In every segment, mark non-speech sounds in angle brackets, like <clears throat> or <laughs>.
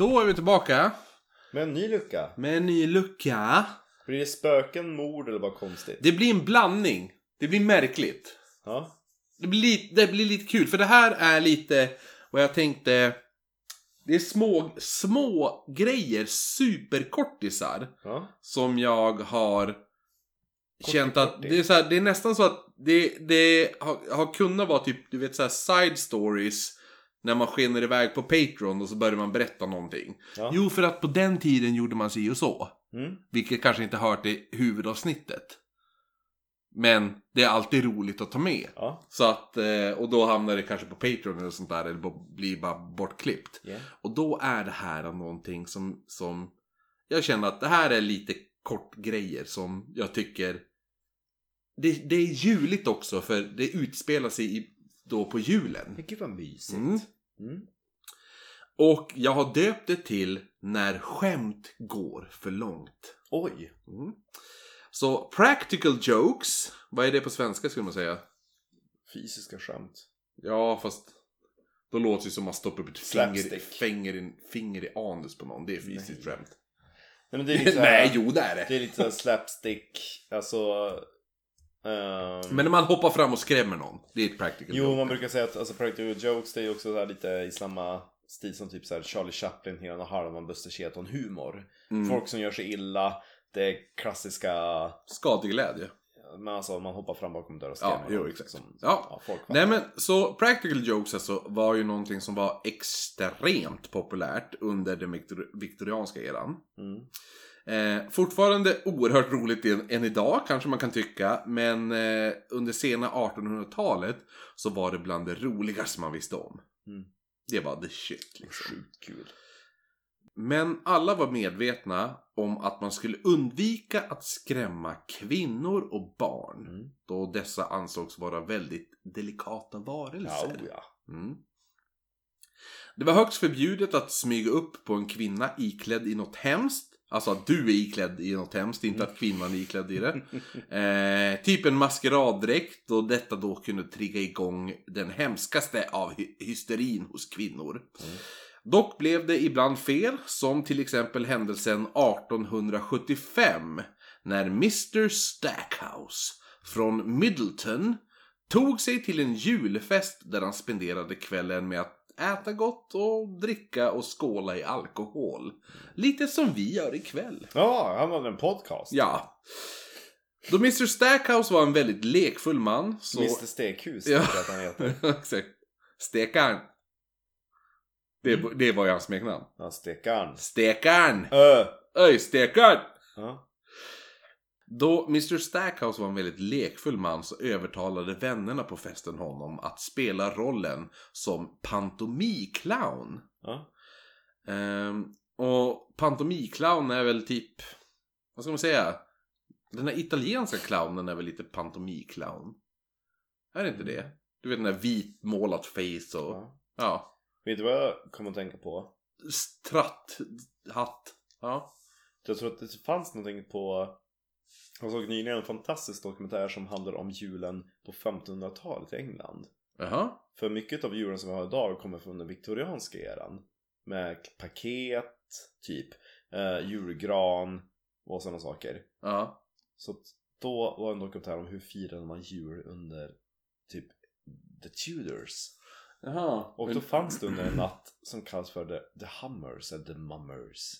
Då är vi tillbaka Med en ny lucka. med en ny lucka. Blir det spöken, mord eller bara konstigt? Det blir en blandning. Det blir märkligt. Ja. Det blir, lite, det blir lite kul, för det här är lite vad jag tänkte... Det är små, små grejer, superkortisar, Ja. som jag har känt att... Det är, så här, det är nästan så att det, det har, har kunnat vara typ, du vet så här side stories när man skenar iväg på Patreon och så börjar man berätta någonting. Ja. Jo, för att på den tiden gjorde man si och så. Mm. Vilket kanske inte hör till huvudavsnittet. Men det är alltid roligt att ta med. Ja. Så att, eh, och då hamnar det kanske på Patreon eller sånt där, eller blir bara bortklippt. Yeah. Och då är det här någonting som, som jag känner att det här är lite kort grejer som jag tycker det, det är juligt också för det utspelar sig i, då på julen. Men gud vad mysigt. Mm. Mm. Och jag har döpt det till När skämt går för långt. Oj. Mm. Så practical jokes, vad är det på svenska skulle man säga? Fysiska skämt. Ja, fast då låter det som att man stoppar upp ett finger, finger, i, finger i anus på någon. Det är fysiskt Nej. skämt. Nej men det är lite så <laughs> här, Nej, jo det är det. Det är lite såhär slapstick. Alltså. Ehm, Men när man hoppar fram och skrämmer någon, det är ett practical Jo, joke. man brukar säga att alltså, practical jokes det är också så lite i samma stil som typ så här Charlie Chaplin, hela halvan Buster Keaton humor. Mm. Folk som gör sig illa, det klassiska, Skadeglädje. men alltså man hoppar fram bakom dörr och Ja, skrämmer jo, någon, exakt. Som, Ja. folk Nej men så practical jokes alltså var ju någonting som var extremt populärt under den viktor- viktorianska eran. Mm. Eh, fortfarande oerhört roligt än, än idag kanske man kan tycka. Men eh, under sena 1800-talet så var det bland det roligaste man visste om. Mm. Det var the shit liksom. Sjukt kul. Men alla var medvetna om att man skulle undvika att skrämma kvinnor och barn. Mm. Då dessa ansågs vara väldigt delikata varelser. oh, ja. Mm. Det var högst förbjudet att smyga upp på en kvinna iklädd i något hemskt. Alltså att du är iklädd i något hemskt, inte att kvinnan är iklädd i det. <laughs> Eh, typ en maskeraddräkt och detta då kunde trigga igång den hemskaste av hy- hysterin hos kvinnor. Dock blev det ibland fel, som till exempel händelsen 1875 när Mr Stackhouse från Middleton tog sig till en julfest där han spenderade kvällen med att äta gott och dricka och skåla i alkohol. Lite som vi gör ikväll. Ja, han hade en podcast. Ja. Då Mr Stackhouse var en väldigt lekfull man så... Mr Stekhus, Ja. tror jag att han heter. <laughs> Exakt. Stekaren. Det, det var ju hans smeknamn. Ja, Stekaren. Stekaren! Ö! Öj, stekaren! Ja. Då Mr Stackhouse var en väldigt lekfull man så övertalade vännerna på festen honom att spela rollen som pantomiclown. Ja. Ehm, och pantomiclown är väl typ, vad ska man säga? Den här italienska clownen är väl lite pantomiclown? Är det inte det? Du vet den där vitmålat face och, ja. ja. Vet du vad jag kommer att tänka på? Stratt, hatt. Ja. Jag tror att det fanns någonting på Jag såg nyligen en fantastisk dokumentär som handlar om julen på 1500-talet i England Jaha. För mycket av julen som vi har idag kommer från den viktorianska eran Med paket, typ eh, julgran och sådana saker Ja. Så då var en dokumentär om hur firade man jul under typ The Tudors Jaha. Och då fanns det under en natt som kallas för The, the Hummers eller The Mummers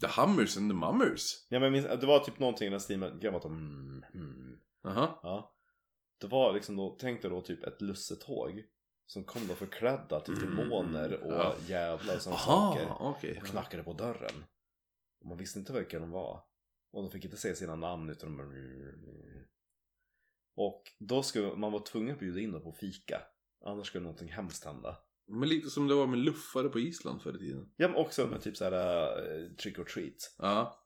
The Hummers and the Mummers. Ja men jag minns, det var typ någonting i den stilen, att de mm, mm, Jaha. Ja Det var liksom då, tänk dig då typ ett lussetåg Som kom då förklädda till demoner och Mm, ja. jävlar och sådana saker okej. Och knackade på dörren Och man visste inte vilka de var Och de fick inte säga sina namn utan de bara Och då skulle man vara tvungen att bjuda in dem på fika Annars skulle någonting hemskt hända Men lite som det var med luffare på Island förr i tiden. Ja men också med typ såhär uh, trick or treat. Ja.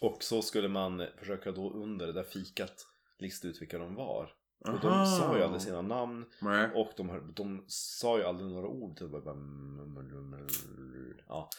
Och så skulle man försöka då under det där fikat lista ut vilka de var. Och de sa ju aldrig sina namn. Nej. Och de, de sa ju aldrig några ord. Det var bara Ja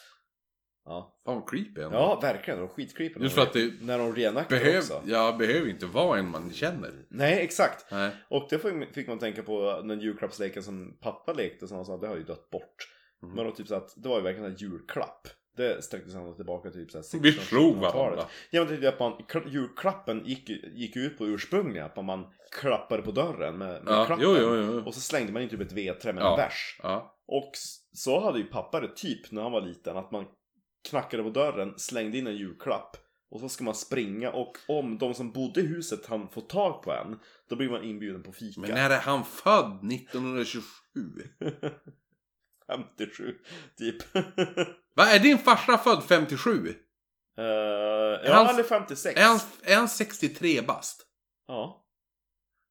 Ja, Fan vad creepy ändå. ja verkligen, de var skitcreepy Just för att det När de reenactade behöv, också ja, behöver inte vara en man känner. Nej exakt Nej. Och det fick- man tänka på den julklappsleken som pappa lekte som han sa, det har ju dött bort Mm. Men då typ så att det var ju verkligen en julklapp Det sträckte sig ända tillbaka till typ så här Vi 1600-talet. slog varandra. Ja men det är typ att man, kl- julklappen gick, gick ut på ursprungliga, att man klappade på dörren med, med Ja, klappen. jo, jo, jo. Och så slängde man in typ ett vedträ med Ja. en vers. Ja. Och så hade ju pappa det typ när han var liten, att man knackade på dörren, slängde in en julklapp. Och så ska man springa och om de som bodde i huset han få tag på en, då blir man inbjuden på fika. Men när är han född? 1927? 57, <laughs> typ. Va, är din farsa född 57? Eh, ja, han- han är 56. Är han, är han 63 bast? Ja.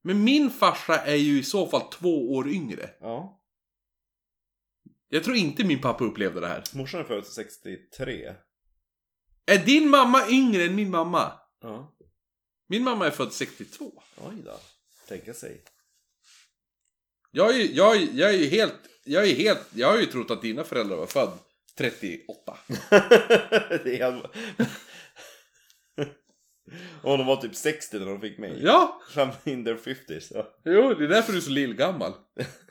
Men min farsa är ju i så fall två år yngre. Ja. Jag tror inte min pappa upplevde det här. Morsan är född 63. Är din mamma yngre än min mamma? Ja. Min mamma är född 62. Oj då. Tänka sig. Jag är, ju- jag, är- jag är ju helt... Jag är helt... Jag har ju trott att dina föräldrar var född 38. <laughs> det är <laughs> Och de var typ 60 när de fick mig. Ja! Fram in their 50s. Ja. Jo, det är därför du är så lillgammal. <laughs>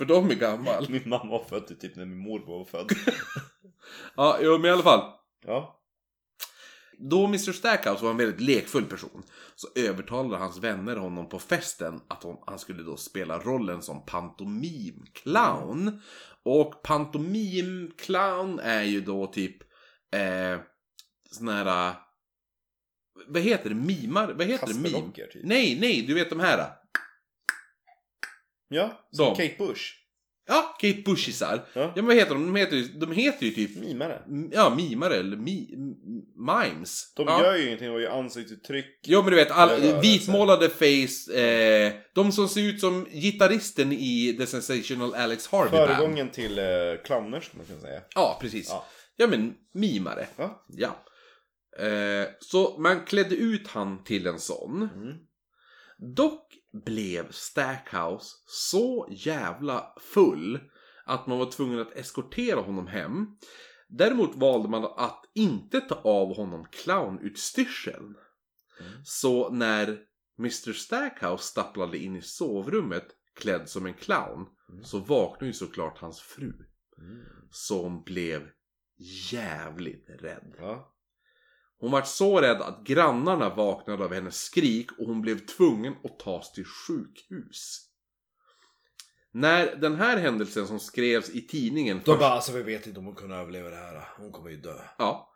För de är gammal. Min mamma var född typ när min morbror var född. <laughs> Ja, jo, men i alla fall. Ja. Då Mr Stackhouse var en väldigt lekfull person så övertalade hans vänner honom på festen att hon, han skulle då spela rollen som pantomimclown. Och pantomimclown är ju då typ eh, sån här... Vad heter det? Mimar? Vad heter det? Mim? Kasperlocker typ. Nej, nej, du vet de här. Ja, som De. Kate Bush. Ja, Kate Bushisar. Ja. Ja, men vad heter de? De heter, ju- de heter ju typ... Mimare. Ja, mimare eller mi, mimes. De ja. gör ju ingenting och gör ansiktsuttryck. Jo men du vet, all, vitmålade face, eh, de som ser ut som gitarristen i The Sensational Alex Harvey Band. Föregången till eh, clowner skulle man kunna säga. Ja, precis. Ja. Ja. men mimare. Ja. Ja. Eh, så man klädde ut han till en sån. Mm. Dock blev Stackhouse så jävla full att man var tvungen att eskortera honom hem. Däremot valde man att inte ta av honom clownutstyrseln. Mm. Så när Mr Stackhouse stapplade in i sovrummet klädd som en clown Mm. så vaknade ju såklart hans fru. Mm. Som blev jävligt rädd. Ja. Hon var så rädd att grannarna vaknade av hennes skrik och hon blev tvungen att tas till sjukhus. När den här händelsen som skrevs i tidningen först- bara, alltså vi vet inte om hon kunde överleva det här. Hon kommer ju dö. Ja.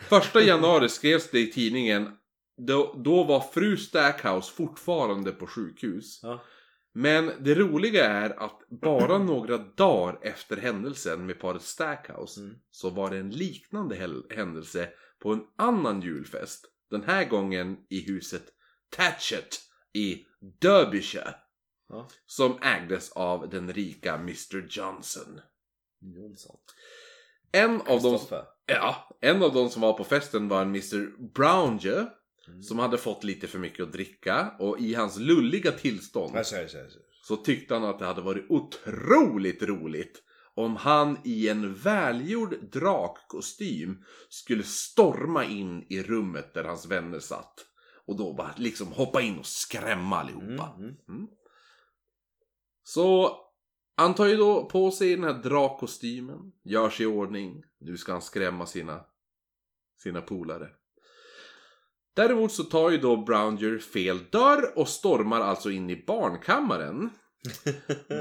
Första januari skrevs det i tidningen. Då, då var fru Stackhouse fortfarande på sjukhus. Ja. Men det roliga är att bara några dagar efter händelsen med paret Stackhouse Mm. så var det en liknande händelse på en annan julfest. Den här gången i huset Tatchet i Derbyshire. Ja. Som ägdes av den rika Mr Johnson. Jonsson. En av de. Ja, en av de som var på festen var en Mr Brownger. Mm. Som hade fått lite för mycket att dricka. Och i hans lulliga tillstånd Jag säger, säger, säger. så tyckte han att det hade varit otroligt roligt. Om han i en välgjord drakkostym skulle storma in i rummet där hans vänner satt. Och då bara liksom hoppa in och skrämma allihopa. Mm, mm. Så han tar ju då på sig den här drakkostymen, gör sig i ordning. Nu ska han skrämma sina, sina polare. Däremot så tar ju då Brownger fel dörr och stormar alltså in i barnkammaren.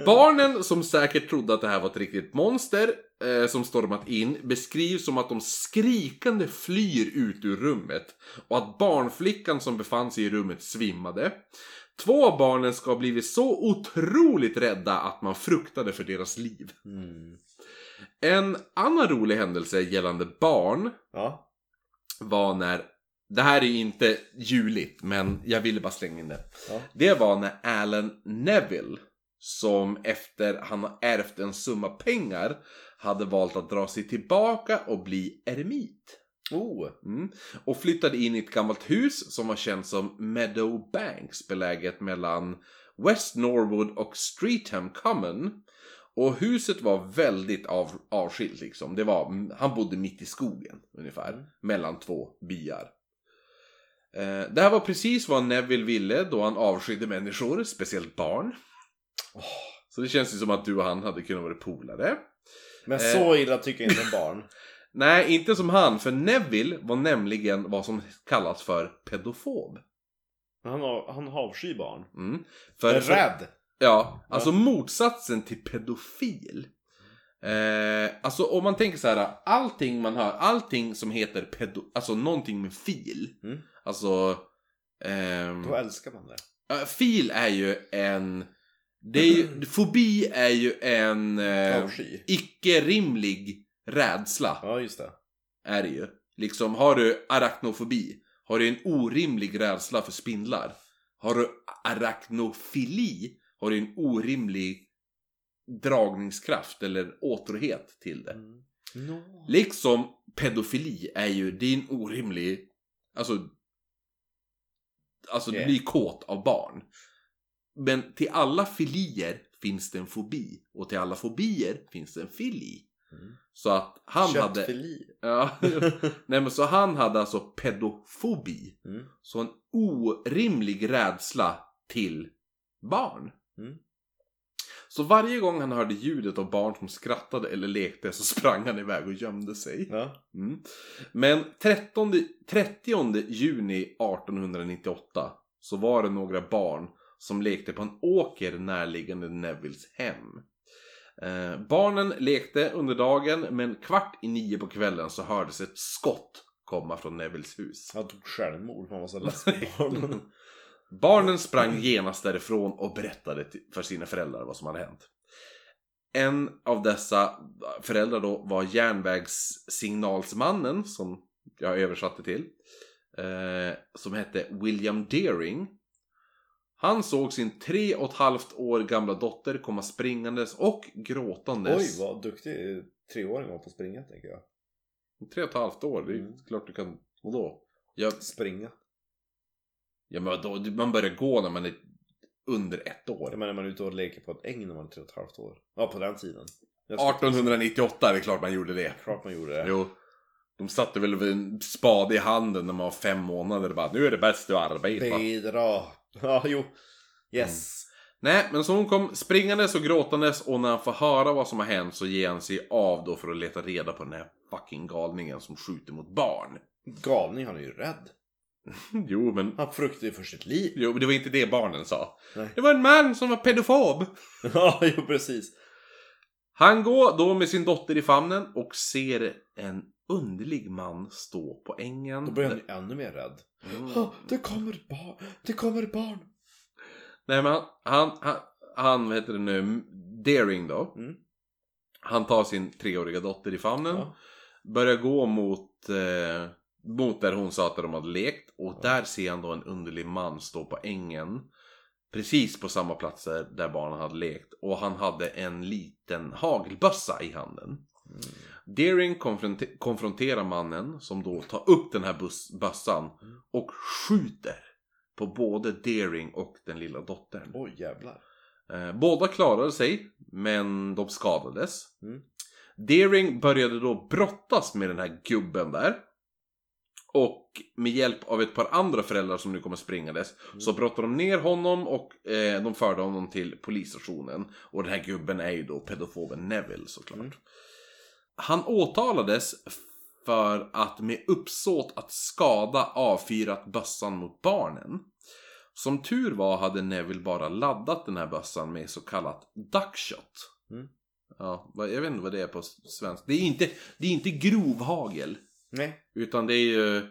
Barnen som säkert trodde att det här var ett riktigt monster eh, som stormat in beskrivs som att de skrikande flyr ut ur rummet och att barnflickan som befann sig i rummet svimmade. Två av barnen ska ha blivit så otroligt rädda att man fruktade för deras liv. Mm. En annan rolig händelse gällande barn Ja. var när, det här är ju inte juligt men jag ville bara slänga in det. Ja. Det var när Alan Neville, som efter han har ärvt en summa pengar, hade valt att dra sig tillbaka och bli eremit. Oh. Mm. Och flyttade in i ett gammalt hus som var känt som Meadow Banks, beläget mellan West Norwood och Streatham Common. Och huset var väldigt av, avskilt liksom. Det var, han bodde mitt i skogen ungefär. Mm. Mellan två byar. Eh, det här var precis vad Neville ville då han avskydde människor, speciellt barn. Så det känns ju som att du och han hade kunnat vara polare. Men Eh. så illa tycker jag inte om barn. <laughs> Nej, inte som han, för Neville var nämligen vad som kallas för pedofob. Han, har, han avskyr barn. Mm. Är För, rädd. Ja, alltså motsatsen till pedofil. Eh, alltså om man tänker så här, allting man hör, allting som heter pedo, alltså någonting med fil. Mm. Alltså, ehm, Då älskar man det. fil är ju en, det är ju, <clears throat> fobi är ju en eh, icke-rimlig rädsla. Ja, just det. Är det ju. Liksom, har du arachnofobi, har du en orimlig rädsla för spindlar. Har du arachnofili, har du en orimlig dragningskraft eller åtråhet till det. Mm. No. Liksom pedofili är ju, det är en orimlig, alltså, alltså du blir kåt av barn. Men till alla filier finns det en fobi. Och till alla fobier finns det en fili. Mm. Så att han hade... Köttfili. Ja, <laughs> nej men så han hade alltså pedofobi. Mm. Så en orimlig rädsla till barn. Mm. Så varje gång han hörde ljudet av barn som skrattade eller lekte så sprang han iväg och gömde sig. Ja. Mm. Men 13, 30 juni 1898 så var det några barn som lekte på en åker närliggande Nevilles hem. Eh, barnen lekte under dagen men kvart i nio på kvällen så hördes ett skott komma från Nevilles hus. Han tog självmord han var så less på barnen. <laughs> Barnen sprang genast därifrån och berättade för sina föräldrar vad som hade hänt. En av dessa föräldrar då var järnvägssignalsmannen, som jag översatte till. Eh, som hette William Deering. Han såg sin tre och ett halvt år gamla dotter komma springandes och gråtandes. Oj, vad duktig treåring var på att springa, tänker jag. Tre och ett halvt år, det är Mm. klart du kan... Vadå? Jag, Springa. Ja, men då, man börjar gå när man är under ett år. Jag menar, man är ute och leker på ett äng när man är tre och ett halvt år. Ja, på den tiden. Jag ska- 1898 är det klart man gjorde det. Klart man gjorde det. Jo. De satte väl en spade i handen när man var fem månader och bara nu är det bäst att arbeta. Bidra. <laughs> Ja, jo. Yes. Nej, men så hon kom springandes och gråtandes och när han får höra vad som har hänt så ger han sig av då för att leta reda på den här fucking galningen som skjuter mot barn. Galning, han är ju rädd. <laughs> Jo, men... Han fruktar ju för sitt liv. Jo, men det var inte det barnen sa. Nej. Det var en man som var pedofob. <laughs> Ja, jo precis. Han går då med sin dotter i famnen och ser en underlig man stå på ängen. Då blir han ännu mer rädd. Mm. Det kommer ett barn. Det kommer ett barn. Nej men han, han, han, han vad heter det nu, Daring då. Mm. Han tar sin treåriga dotter i famnen. Ja. Börjar gå mot, eh, mot där hon sa att de hade lekt. Och där ser han då en underlig man stå på ängen. Precis på samma platser där barnen hade lekt. Och han hade en liten hagelbössa i handen. Mm. Deering konfronte- konfronterar mannen som då tar upp den här bössan Mm. och skjuter på både Deering och den lilla dottern. Oj, jävlar. Eh, båda klarade sig, men de skadades. Mm. Deering började då brottas med den här gubben där. Och med hjälp av ett par andra föräldrar som nu kommer springandes Mm. så brottade de ner honom och eh, de förde honom till polisstationen. Och den här gubben är ju då pedofoben Neville såklart. Mm. Han åtalades för att med uppsåt att skada avfyrat bössan mot barnen. Som tur var hade Neville bara laddat den här bössan med så kallat duckshot. Mm. Ja, jag vet inte vad det är på svenska. Det är inte, det är inte grovhagel. Nej. Utan det är ju...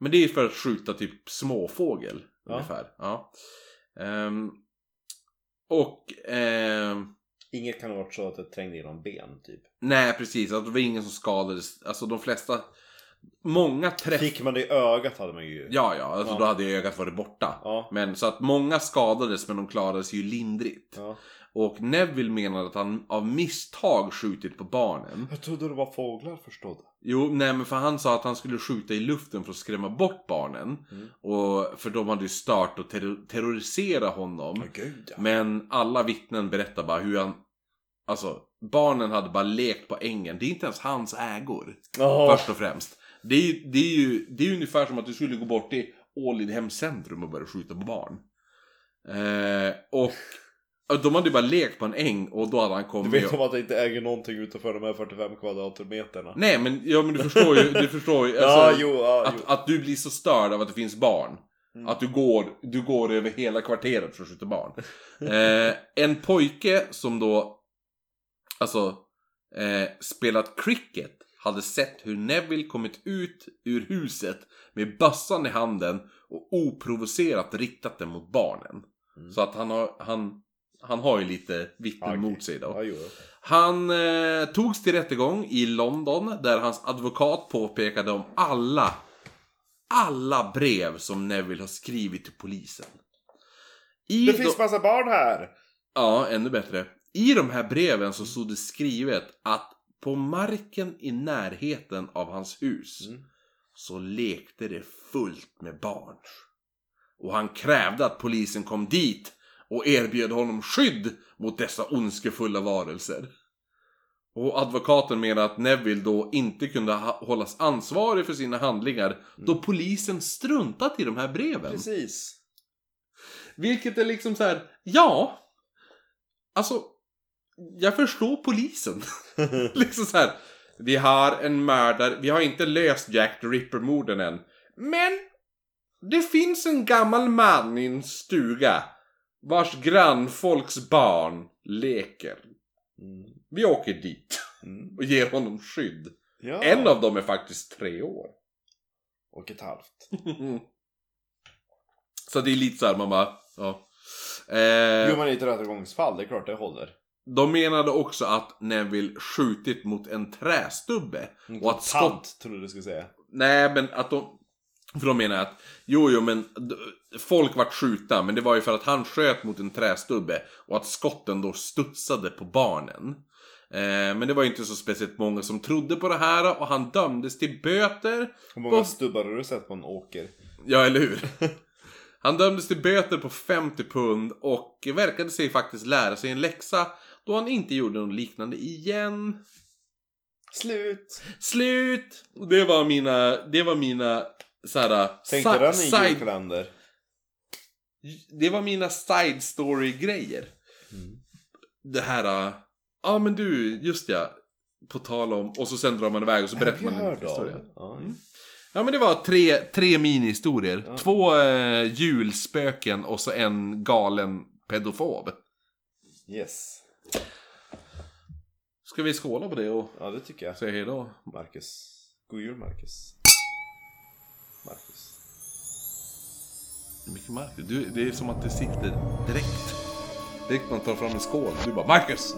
Men det är för att skjuta typ småfågel. Ja. Ungefär. Ja. Ehm, och... ehm, Inget kan ha varit så att det trängde genom ben, typ. nej, precis. Att det var ingen som skadades. Alltså de flesta... Många träff... Fick man det i ögat hade man ju... Ja, ja. Alltså Ja. då hade ju ögat varit borta. Ja. Men så att många skadades men de klarade sig ju lindrigt. ja. Och Neville menade att han av misstag skjutit på barnen. Jag trodde det var fåglar förstådd. Jo, nej men för han sa att han skulle skjuta i luften för att skrämma bort barnen. Mm. Och för de hade ju start att terror- terrorisera honom. Ja, gud ja. Men alla vittnen berättar bara hur han... Alltså, barnen hade bara lekt på ängen. Det är inte ens hans ägor. Ja. Först och främst. Det är det är ju det är ungefär som att du skulle gå bort till Ålidhem centrum och börja skjuta på barn. Eh, och Och De hade ju bara lekt på en äng och då hade han Du kommit vet och... om att jag inte äger någonting utanför de här 45 kvadratmeterna? Nej men, ja, men du förstår ju, du förstår ju. <laughs> ja, Alltså, jo, ja, jo. att, att du blir så störd av att det finns barn. Mm. Att du går, du går över hela kvarteret för att skjuta barn. Eh, en pojke som då, alltså, eh, spelat cricket hade sett hur Neville kommit ut ur huset med bössan i handen och oprovocerat riktat den mot barnen. Mm. Så att han har, han, han har ju lite vittnen Okej. mot sig då. Ja. Han eh, togs till rättegång i London där hans advokat påpekade om alla, alla brev som Neville har skrivit till polisen. I Det de- finns massa barn här! Ja, ännu bättre. I de här breven så stod det skrivet att på marken i närheten av hans hus Mm. så lekte det fullt med barn. Och han krävde att polisen kom dit och erbjöd honom skydd mot dessa ondskefulla varelser. Och advokaten menar att Neville då inte kunde hållas ansvarig för sina handlingar då polisen struntat i de här breven. Precis. Vilket är liksom så här, ja. Alltså, jag förstår polisen. <laughs> liksom så här, vi har en mördare, vi har inte löst Jack the Ripper-morden än. Men, det finns en gammal man i en stuga vars grannfolks barn leker. Mm. Vi åker dit Mm. och ger honom skydd. Ja. En av dem är faktiskt tre år. Och ett halvt. Så det är lite så här, man bara, ja. Eh, Jo men i ett rättegångsfall, det är klart det håller. De menade också att Neville skjutit mot en trästubbe. Och att skott... Tant, trodde du skulle säga. Nej, men att de... För de menar att, jo, jo, men folk vart skjutna, men det var ju för att han sköt mot en trästubbe och att skotten då studsade på barnen. Eh, men det var ju inte så speciellt många som trodde på det här och han dömdes till böter. Hur många Vad- stubbar har du sett på en åker? Ja, eller hur? <laughs> Han dömdes till böter på 50 pund och verkade sig faktiskt lära sig en läxa då han inte gjorde något liknande igen. Slut! Slut! Och Det var mina, det var mina såhär... Tänkte si- den i side, julkalender? det var mina side story-grejer. Mm. Det här... äh, Ja men du, just ja. På tal om... Och så sen drar man iväg och så berättar man en historia. Ja. Ja men det var tre, tre mini-historier. Ja. Två eh, julspöken och så en galen pedofob. Yes. Ska vi skåla på det och Ja det tycker jag. säga hejdå? Marcus. God jul. Marcus. Mycket Marcus. Du, det är som att det sitter direkt. Direkt man tar fram en skål. Du bara Marcus!